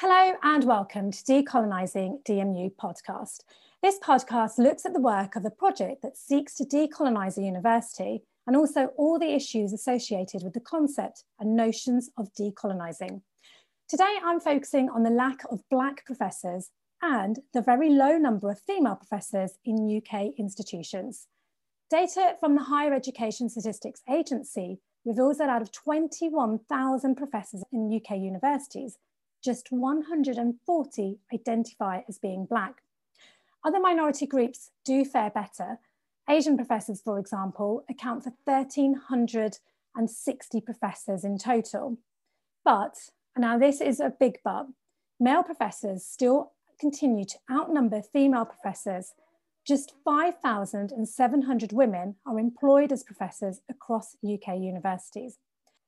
Hello and welcome to Decolonising DMU podcast. This podcast looks at the work of the project that seeks to decolonise a university and also all the issues associated with the concept and notions of decolonising. Today, I'm focusing on the lack of Black professors and the very low number of female professors in UK institutions. Data from the Higher Education Statistics Agency reveals that out of 21,000 professors in UK universities, just 140 identify as being Black. Other minority groups do fare better. Asian professors, for example, account for 1,360 professors in total. But, now this is a big but, male professors still continue to outnumber female professors. Just 5,700 women are employed as professors across UK universities.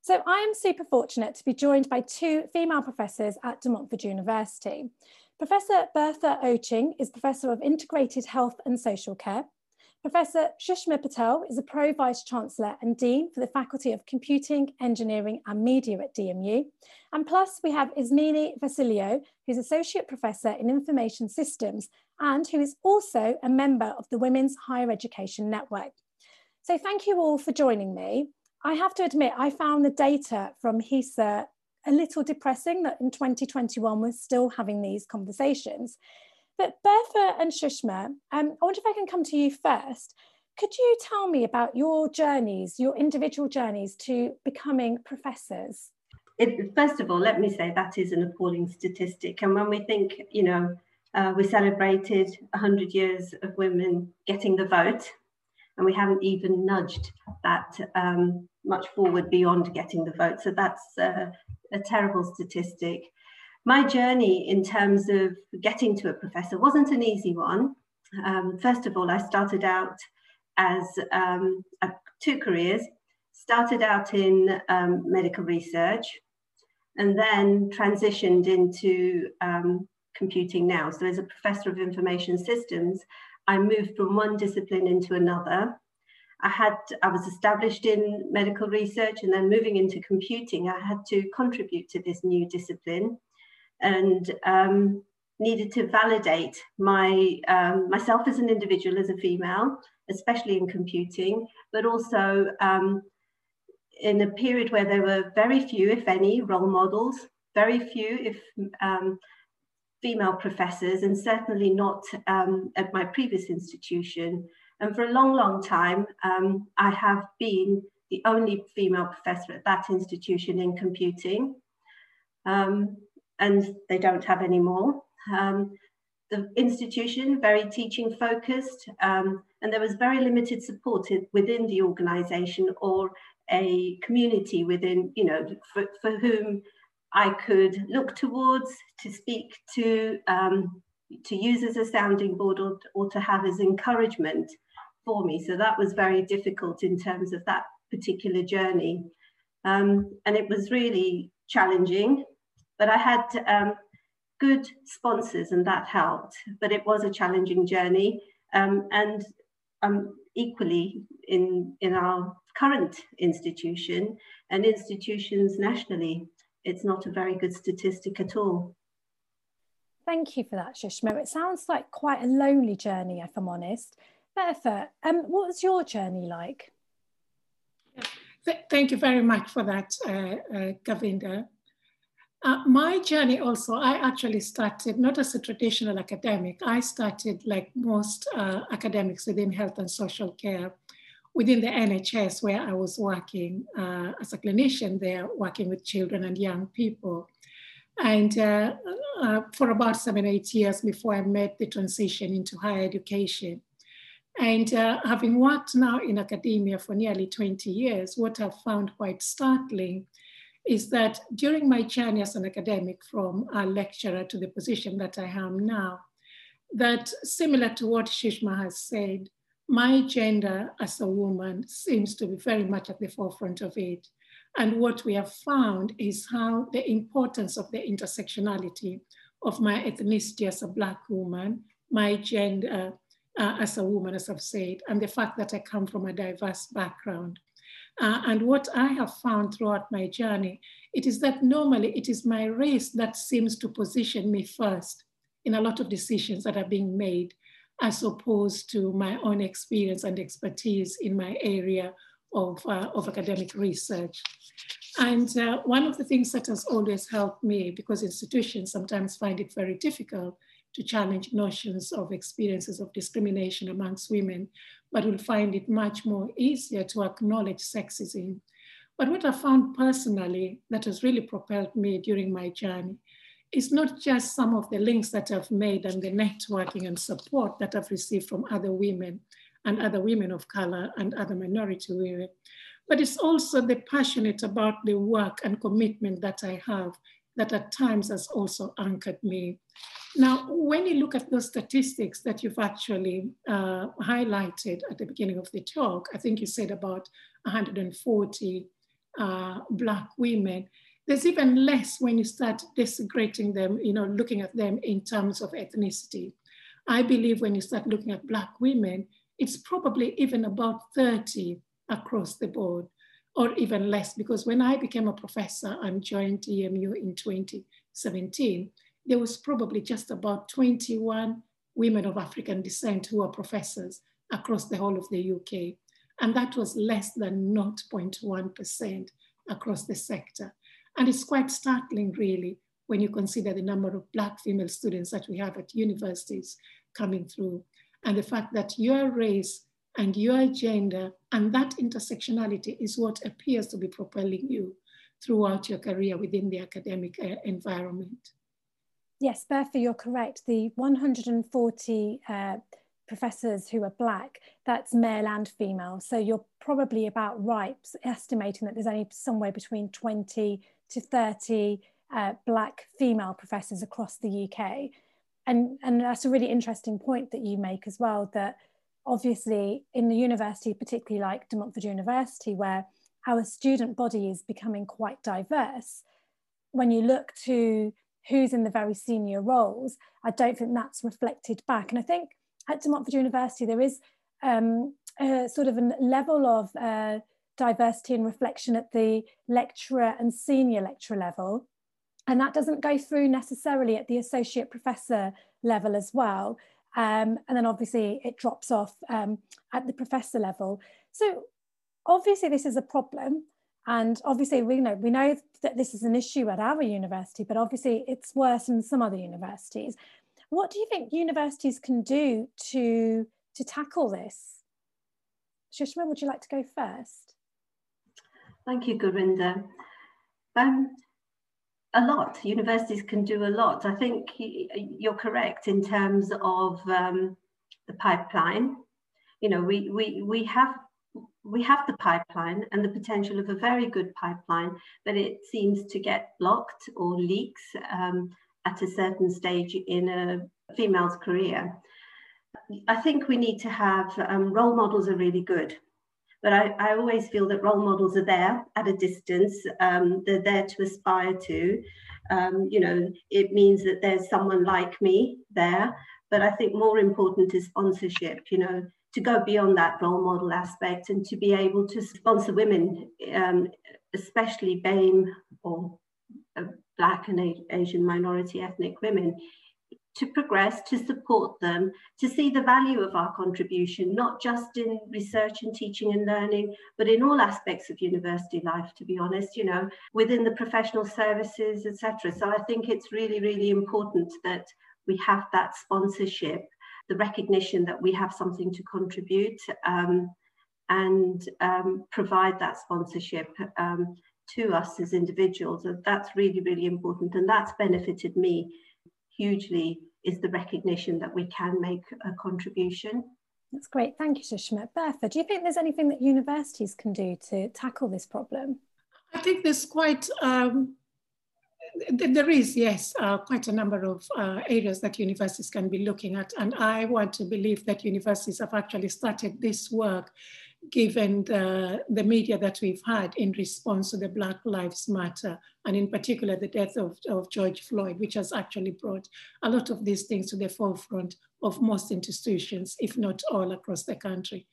So I am super fortunate to be joined by two female professors at De Montfort University. Professor Bertha Ochieng is Professor of Integrated Health and Social Care. Professor Shushma Patel is a Pro Vice Chancellor and Dean for the Faculty of Computing, Engineering and Media at DMU. And plus we have Ismini Vasileiou, who's Associate Professor in Information Systems and who is also a member of the Women's Higher Education Network. So thank you all for joining me. I have to admit, I found the data from HESA a little depressing that in 2021 we're still having these conversations. But Bertha and Shushma, um, I wonder if I can come to you first. Could you tell me about your journeys, your individual journeys to becoming professors? It, first of all, let me say that is an appalling statistic. And when we think, you know, uh, we celebrated 100 years of women getting the vote, and we haven't even nudged that um, much forward beyond getting the vote. So that's uh, a terrible statistic. My journey in terms of getting to a professor wasn't an easy one. Um, first of all, I started out as um, two careers, started out in um, medical research and then transitioned into um, computing now. So as a professor of information systems, I moved from one discipline into another I had I was established in medical research and then moving into computing, I had to contribute to this new discipline and um, needed to validate my um, myself as an individual, as a female, especially in computing, but also um, in a period where there were very few, if any, role models, very few, if um, female professors, and certainly not um, at my previous institution. And for a long, long time, um, I have been the only female professor at that institution in computing. Um, and they don't have any more. Um, the institution, very teaching focused, um, and there was very limited support within the organization or a community within, you know, for, for whom I could look towards to speak to, um, to use as a sounding board or, or to have as encouragement for me. So that was very difficult in terms of that particular journey. Um, and it was really challenging, but I had um, good sponsors and that helped. But it was a challenging journey. Um, and equally in, in our current institution and institutions nationally, it's not a very good statistic at all. Thank you for that, Shushma. It sounds like quite a lonely journey, if I'm honest. Bertha, um, what was your journey like? Th thank you very much for that, uh, uh, Gurinder. Uh, my journey also, I actually started not as a traditional academic. I started like most uh, academics within health and social care within the NHS where I was working uh, as a clinician there, working with children and young people. And uh, uh, for about seven, eight years before I made the transition into higher education. And uh, having worked now in academia for nearly 20 years, what I've found quite startling is that during my journey as an academic from a lecturer to the position that I am now, that similar to what Shushma has said, my gender as a woman seems to be very much at the forefront of it. And what we have found is how the importance of the intersectionality of my ethnicity as a Black woman, my gender uh, as a woman, as I've said, and the fact that I come from a diverse background. Uh, and what I have found throughout my journey, it is that normally it is my race that seems to position me first in a lot of decisions that are being made, as opposed to my own experience and expertise in my area of, uh, of academic research. And uh, one of the things that has always helped me, because institutions sometimes find it very difficult to challenge notions of experiences of discrimination amongst women, but will find it much more easier to acknowledge sexism. But what I found personally that has really propelled me during my journey is not just some of the links that I've made and the networking and support that I've received from other women and other women of color and other minority women, but it's also the passionate about the work and commitment that I have that at times has also anchored me. Now, when you look at those statistics that you've actually uh, highlighted at the beginning of the talk, I think you said about 140 uh, Black women. There's even less when you start disaggregating them, you know, looking at them in terms of ethnicity. I believe when you start looking at Black women, it's probably even about 30 across the board or even less because when I became a professor and joined DMU in 2017, there was probably just about 21 women of African descent who are professors across the whole of the UK. And that was less than 0.1% across the sector. And it's quite startling really when you consider the number of Black female students that we have at universities coming through and the fact that your race and your gender and that intersectionality is what appears to be propelling you throughout your career within the academic uh, environment. Yes, Bertha, you're correct. The 140 uh, professors who are Black, that's male and female. So you're probably about right, estimating that there's only somewhere between 20 to 30 uh, Black female professors across the UK. And, and that's a really interesting point that you make as well, that obviously in the university, particularly like De Montfort University, where our student body is becoming quite diverse, when you look to who's in the very senior roles, I don't think that's reflected back. And I think at De Montfort University, there is um, a sort of a level of uh, diversity and reflection at the lecturer and senior lecturer level. And that doesn't go through necessarily at the associate professor level as well. Um, and then obviously it drops off um, at the professor level. So obviously this is a problem. And obviously we know, we know that this is an issue at our university, but obviously it's worse in some other universities. What do you think universities can do to, to tackle this? Shushma, would you like to go first? Thank you, Gurinder. Um, a lot. Universities can do a lot. I think you're correct in terms of um, the pipeline. You know, we, we, we have we have the pipeline and the potential of a very good pipeline, but it seems to get blocked or leaks um, at a certain stage in a female's career. I think we need to have um, role models are really good. But I, I always feel that role models are there at a distance. Um, they're there to aspire to. Um, you know, it means that there's someone like me there. But I think more important is sponsorship, you know, to go beyond that role model aspect and to be able to sponsor women, um, especially BAME or uh, Black and Asian minority ethnic women, to progress, to support them, to see the value of our contribution, not just in research and teaching and learning, but in all aspects of university life, to be honest, you know, within the professional services, etc. So I think it's really, really important that we have that sponsorship, the recognition that we have something to contribute um, and um, provide that sponsorship um, to us as individuals. And that's really, really important. And that's benefited me hugely is the recognition that we can make a contribution. That's great. Thank you, Shushma. Bertha, do you think there's anything that universities can do to tackle this problem? I think there's quite, um, there is, yes, uh, quite a number of uh, areas that universities can be looking at. And I want to believe that universities have actually started this work given the, the media that we've had in response to the Black Lives Matter, and in particular the death of, of George Floyd, which has actually brought a lot of these things to the forefront of most institutions, if not all across the country.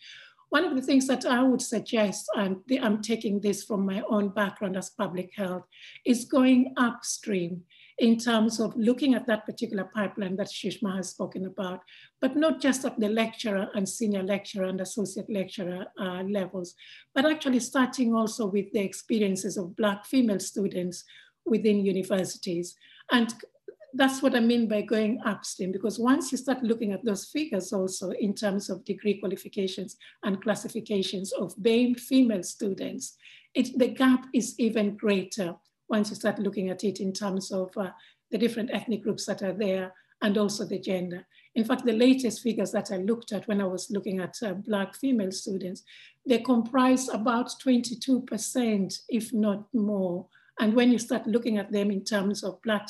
one of the things that I would suggest, and I'm taking this from my own background as public health, is going upstream in terms of looking at that particular pipeline that Shushma has spoken about, but not just at the lecturer and senior lecturer and associate lecturer uh, levels, but actually starting also with the experiences of Black female students within universities. And that's what I mean by going upstream, because once you start looking at those figures also in terms of degree qualifications and classifications of BAME female students, it, the gap is even greater once you start looking at it in terms of uh, the different ethnic groups that are there and also the gender. In fact, the latest figures that I looked at when I was looking at uh, Black female students, they comprise about 22%, if not more. And when you start looking at them in terms of Black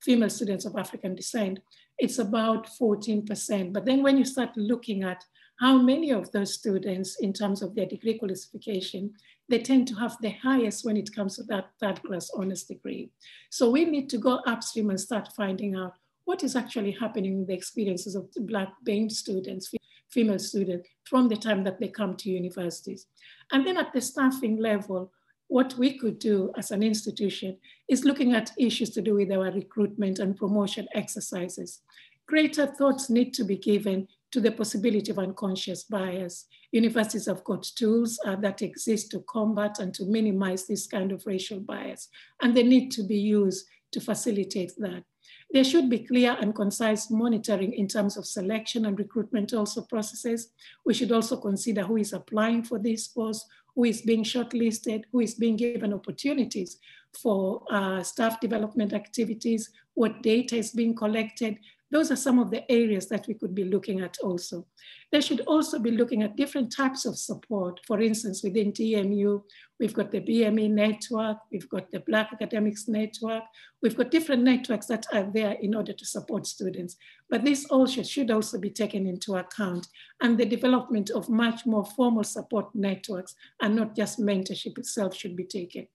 female students of African descent, it's about 14%. But then when you start looking at how many of those students in terms of their degree qualification they tend to have the highest when it comes to that third class honors degree. So we need to go upstream and start finding out what is actually happening in the experiences of Black BAME students, female students, from the time that they come to universities. And then at the staffing level, what we could do as an institution is looking at issues to do with our recruitment and promotion exercises. Greater thoughts need to be given to the possibility of unconscious bias. Universities have got tools uh, that exist to combat and to minimize this kind of racial bias, and they need to be used to facilitate that. There should be clear and concise monitoring in terms of selection and recruitment also processes. We should also consider who is applying for this post, who is being shortlisted, who is being given opportunities for uh, staff development activities, what data is being collected, those are some of the areas that we could be looking at also. They should also be looking at different types of support. For instance, within DMU, we've got the BME network, we've got the Black Academics Network, we've got different networks that are there in order to support students. But this also should also be taken into account and the development of much more formal support networks and not just mentorship itself should be taken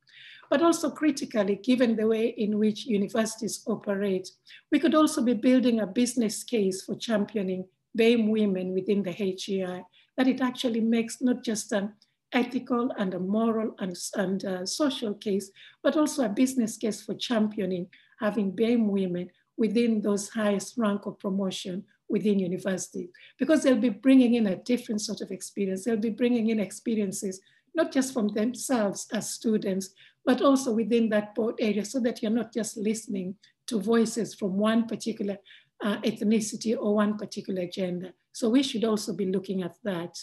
but also critically, given the way in which universities operate, we could also be building a business case for championing BAME women within the HEI, that it actually makes not just an ethical and a moral and, and uh, social case, but also a business case for championing having BAME women within those highest rank of promotion within university, because they'll be bringing in a different sort of experience. They'll be bringing in experiences, not just from themselves as students, but also within that board area so that you're not just listening to voices from one particular uh, ethnicity or one particular gender. So we should also be looking at that.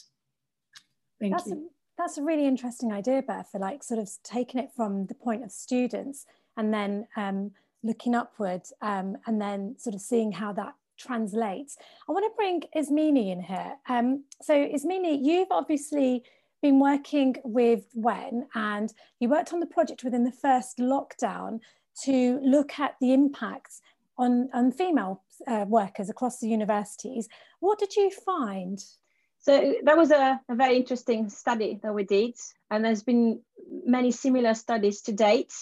Thank that's you. A, that's a really interesting idea, Beth, for like sort of taking it from the point of students and then um, looking upward um, and then sort of seeing how that translates. I want to bring Ismini in here. Um, so Ismini, you've obviously been working with WEN and you worked on the project within the first lockdown to look at the impacts on, on female uh, workers across the universities. What did you find? So that was a, a, very interesting study that we did, and there's been many similar studies to date,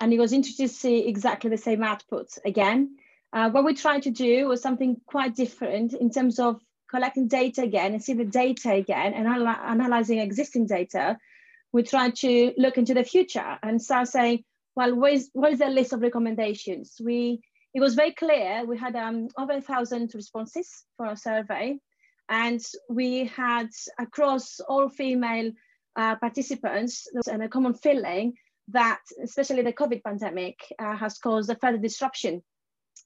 and it was interesting to see exactly the same output again. Uh, what we tried to do was something quite different in terms of collecting data again and see the data again and analyzing existing data, we try to look into the future and start saying, well, what is, what is the list of recommendations? We, it was very clear. We had um, over a thousand responses for our survey. And we had across all female uh, participants and a common feeling that especially the COVID pandemic uh, has caused a further disruption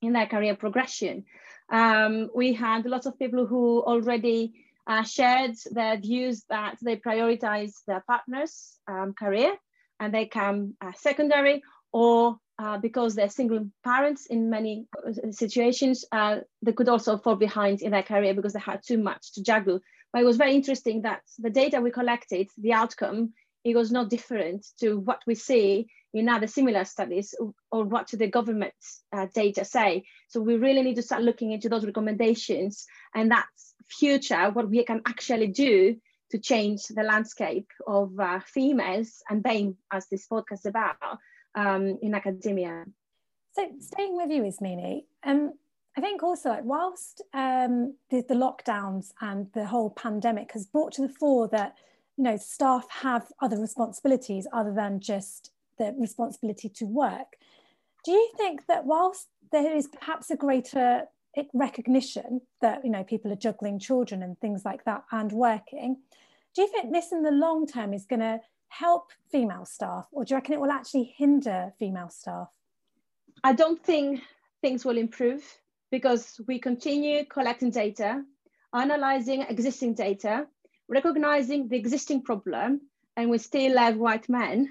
in their career progression. Um, we had lots of people who already uh, shared their views that they prioritize their partner's um, career and they come uh, secondary or uh, because they're single parents in many uh, situations, uh, they could also fall behind in their career because they had too much to juggle. But it was very interesting that the data we collected, the outcome, it was not different to what we see in other similar studies or what the government uh, data say. So we really need to start looking into those recommendations and that's future, what we can actually do to change the landscape of uh, females and BAME, as this podcast is about, um, in academia. So staying with you, Ismini, um, I think also whilst um, the, the lockdowns and the whole pandemic has brought to the fore that you know staff have other responsibilities other than just the responsibility to work. Do you think that whilst there is perhaps a greater recognition that you know people are juggling children and things like that and working, do you think this in the long term is going to help female staff, or do you reckon it will actually hinder female staff? I don't think things will improve because we continue collecting data, analyzing existing data, recognizing the existing problem, and we still have white men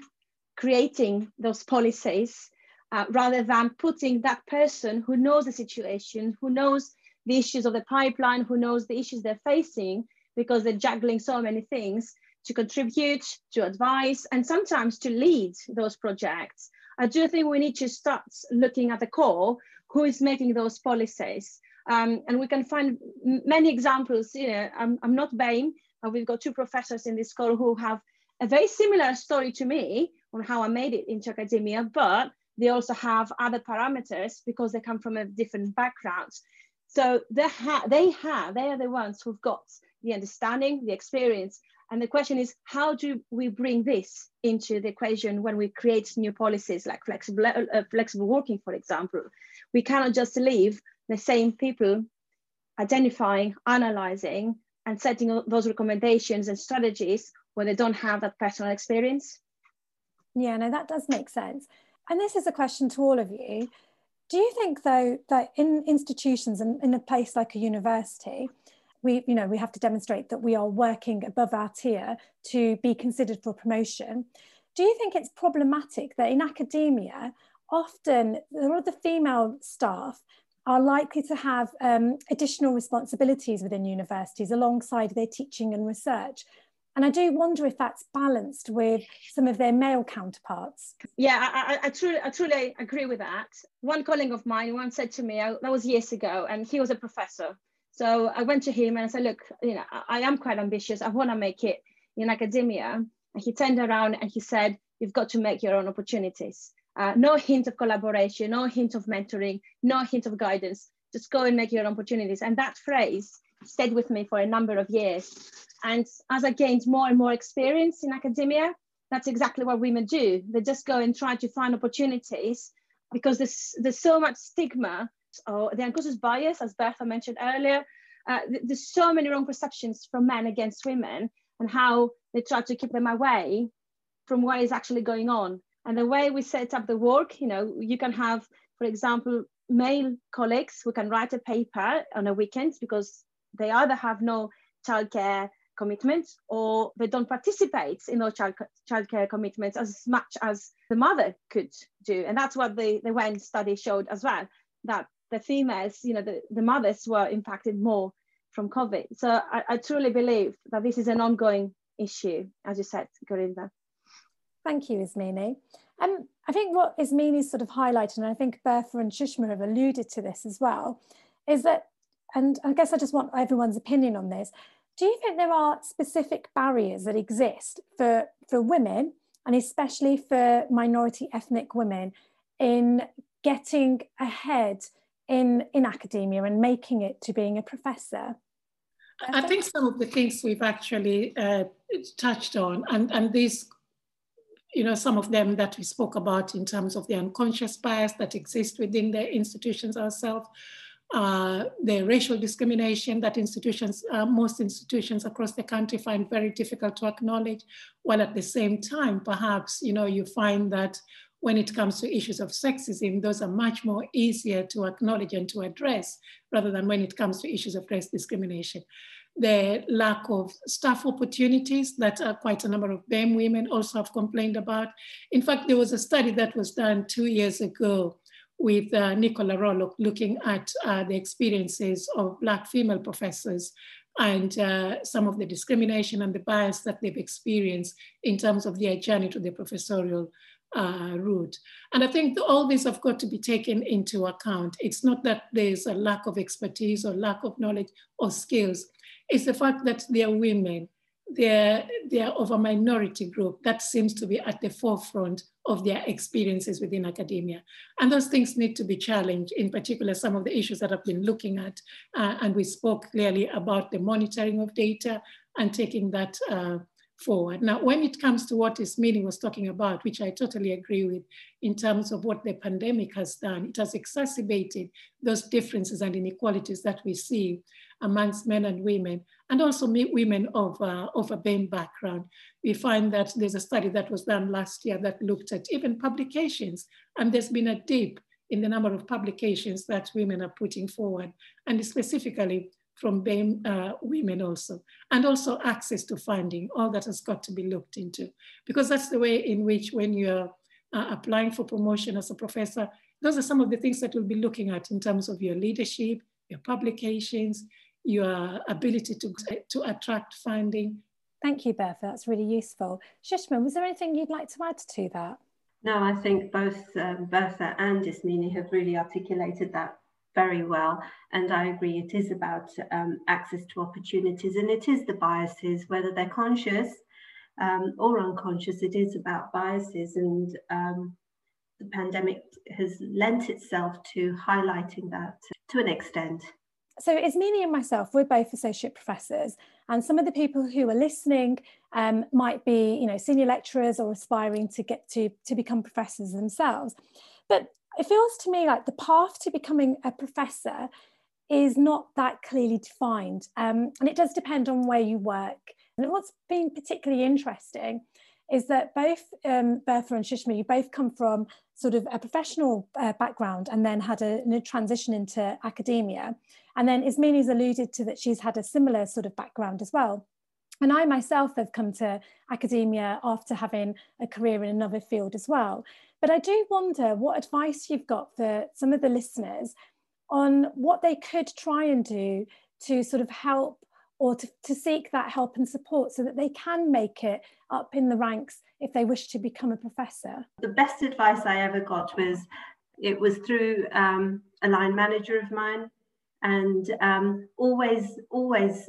creating those policies uh, rather than putting that person who knows the situation, who knows the issues of the pipeline, who knows the issues they're facing, because they're juggling so many things to contribute, to advise, and sometimes to lead those projects. I do think we need to start looking at the core, who is making those policies. Um, and we can find many examples, you know, I'm, I'm not BAME, we've got two professors in this school who have a very similar story to me on how I made it into academia, but they also have other parameters because they come from a different backgrounds. So they, ha they have, they are the ones who've got the understanding, the experience. And the question is, how do we bring this into the equation when we create new policies like flexible, uh, flexible working, for example? We cannot just leave the same people identifying, analyzing, and setting those recommendations and strategies when they don't have that personal experience. Yeah, no, that does make sense. And this is a question to all of you. Do you think, though, that in institutions and in a place like a university, we, you know, we have to demonstrate that we are working above our tier to be considered for promotion. Do you think it's problematic that in academia, often a lot of the female staff are likely to have um, additional responsibilities within universities alongside their teaching and research? And I do wonder if that's balanced with some of their male counterparts. Yeah, I, I, I, truly, I truly agree with that. One colleague of mine once said to me, I, that was years ago, and he was a professor. So I went to him and I said, look, you know, I, I am quite ambitious. I want to make it in academia. And he turned around and he said, you've got to make your own opportunities. Uh, no hint of collaboration, no hint of mentoring, no hint of guidance. Just go and make your opportunities. And that phrase stayed with me for a number of years. And as I gained more and more experience in academia, that's exactly what women do. They just go and try to find opportunities because there's, there's so much stigma or the unconscious bias, as Bertha mentioned earlier. Uh, there's so many wrong perceptions from men against women and how they try to keep them away from what is actually going on. And the way we set up the work, you know, you can have, for example, male colleagues who can write a paper on a weekend because they either have no childcare commitments or they don't participate in those child childcare commitments as much as the mother could do. And that's what the, the WEN study showed as well, that the females, you know, the, the mothers were impacted more from COVID. So I, I truly believe that this is an ongoing issue, as you said, Gurinder. Thank you, Ismini. Um, I think what Ismini sort of highlighted, and I think Bertha and Shushma have alluded to this as well, is that and I guess I just want everyone's opinion on this. Do you think there are specific barriers that exist for, for women and especially for minority ethnic women in getting ahead in, in academia and making it to being a professor? I think some of the things we've actually uh, touched on, and, and these, you know, some of them that we spoke about in terms of the unconscious bias that exists within the institutions ourselves, uh, the racial discrimination that institutions, uh, most institutions across the country find very difficult to acknowledge, while at the same time, perhaps, you know, you find that when it comes to issues of sexism, those are much more easier to acknowledge and to address rather than when it comes to issues of race discrimination. The lack of staff opportunities that uh, quite a number of BAME women also have complained about. In fact, there was a study that was done two years ago with uh, Nicola Rollock looking at uh, the experiences of Black female professors and uh, some of the discrimination and the bias that they've experienced in terms of their journey to the professorial uh, route. And I think all these have got to be taken into account. It's not that there's a lack of expertise or lack of knowledge or skills. It's the fact that they are women they're, they're of a minority group that seems to be at the forefront of their experiences within academia. And those things need to be challenged, in particular, some of the issues that I've been looking at. Uh, and we spoke clearly about the monitoring of data and taking that uh, forward. Now, when it comes to what Ismini was talking about, which I totally agree with in terms of what the pandemic has done, it has exacerbated those differences and inequalities that we see amongst men and women, and also women of, uh, of a BAME background. We find that there's a study that was done last year that looked at even publications, and there's been a dip in the number of publications that women are putting forward, and specifically from BAME uh, women also, and also access to funding, all that has got to be looked into. Because that's the way in which when you're uh, applying for promotion as a professor, those are some of the things that we'll be looking at in terms of your leadership, your publications, your ability to, to attract funding. Thank you, Bertha. That's really useful. Shushma, was there anything you'd like to add to that? No, I think both um, Bertha and Ismini have really articulated that very well. And I agree, it is about um, access to opportunities and it is the biases, whether they're conscious um, or unconscious, it is about biases. And um, the pandemic has lent itself to highlighting that to an extent. So Ismini and myself, we're both associate professors, and some of the people who are listening um, might be, you know, senior lecturers or aspiring to get to to become professors themselves. But it feels to me like the path to becoming a professor is not that clearly defined. Um, and it does depend on where you work. And what's been particularly interesting is that both um, Bertha and Shushma, you both come from sort of a professional uh, background and then had a, a, transition into academia. And then Ismini's alluded to that she's had a similar sort of background as well. And I myself have come to academia after having a career in another field as well. But I do wonder what advice you've got for some of the listeners on what they could try and do to sort of help or to, to seek that help and support so that they can make it up in the ranks if they wish to become a professor? The best advice I ever got was it was through um, a line manager of mine and um, always, always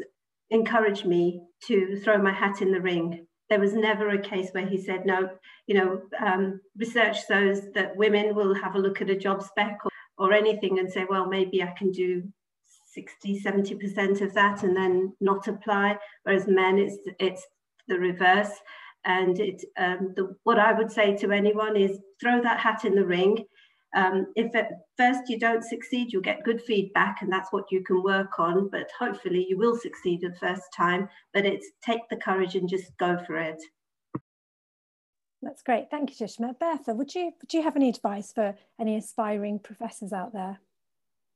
encouraged me to throw my hat in the ring. There was never a case where he said, no, you know, um, research shows that women will have a look at a job spec or, or anything and say, well, maybe I can do 60, 70% of that and then not apply. Whereas men, it's, it's the reverse. And it, um, the, what I would say to anyone is throw that hat in the ring um, if at first you don't succeed, you'll get good feedback and that's what you can work on, but hopefully you will succeed the first time, but it's take the courage and just go for it. That's great. Thank you, Shushma. Bertha, would you, would you have any advice for any aspiring professors out there?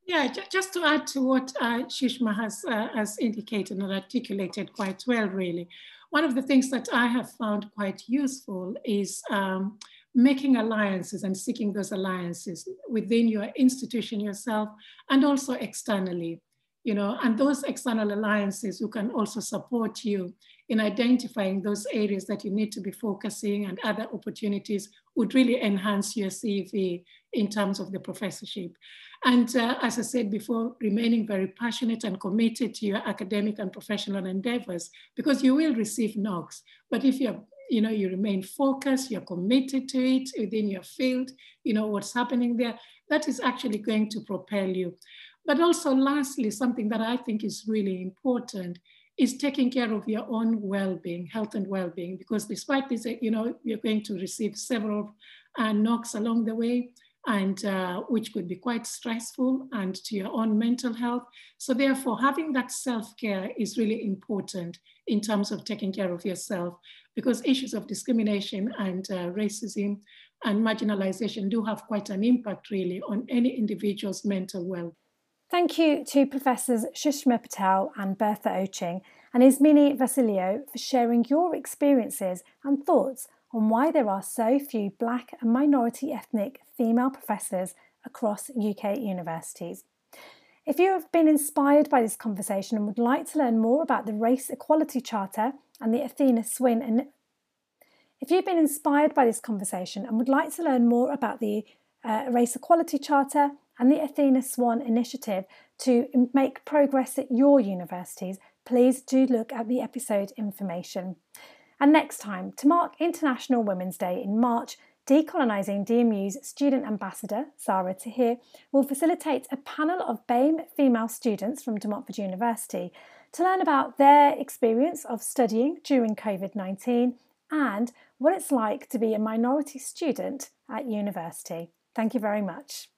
Yeah, just to add to what uh, Shushma has, uh, has indicated and articulated quite well, really. One of the things that I have found quite useful is um, making alliances and seeking those alliances within your institution yourself and also externally you know and those external alliances who can also support you in identifying those areas that you need to be focusing and other opportunities would really enhance your cv in terms of the professorship. And uh, as i said before remaining very passionate and committed to your academic and professional endeavors because you will receive knocks. But if you're you know, you remain focused, you're committed to it within your field, you know what's happening there, that is actually going to propel you. But also lastly, something that I think is really important is taking care of your own well-being, health and well-being, because despite this, you know, you're going to receive several uh, knocks along the way, and uh, which could be quite stressful and to your own mental health. So therefore, having that self-care is really important in terms of taking care of yourself because issues of discrimination and uh, racism and marginalization do have quite an impact really on any individual's mental well. Thank you to Professors Shushma Patel and Bertha Ochieng and Ismini Vasileiou for sharing your experiences and thoughts on why there are so few black and minority ethnic female professors across UK universities. If you have been inspired by this conversation and would like to learn more about the Race Equality Charter and the Athena Swan and if you've been inspired by this conversation and would like to learn more about the uh, Race Equality Charter and the Athena Swan initiative to make progress at your universities, please do look at the episode information. And next time, to mark International Women's Day in March, Decolonising DMU's student ambassador, Sarah Tahir, will facilitate a panel of BAME female students from De Montfort University to learn about their experience of studying during COVID 19 and what it's like to be a minority student at university. Thank you very much.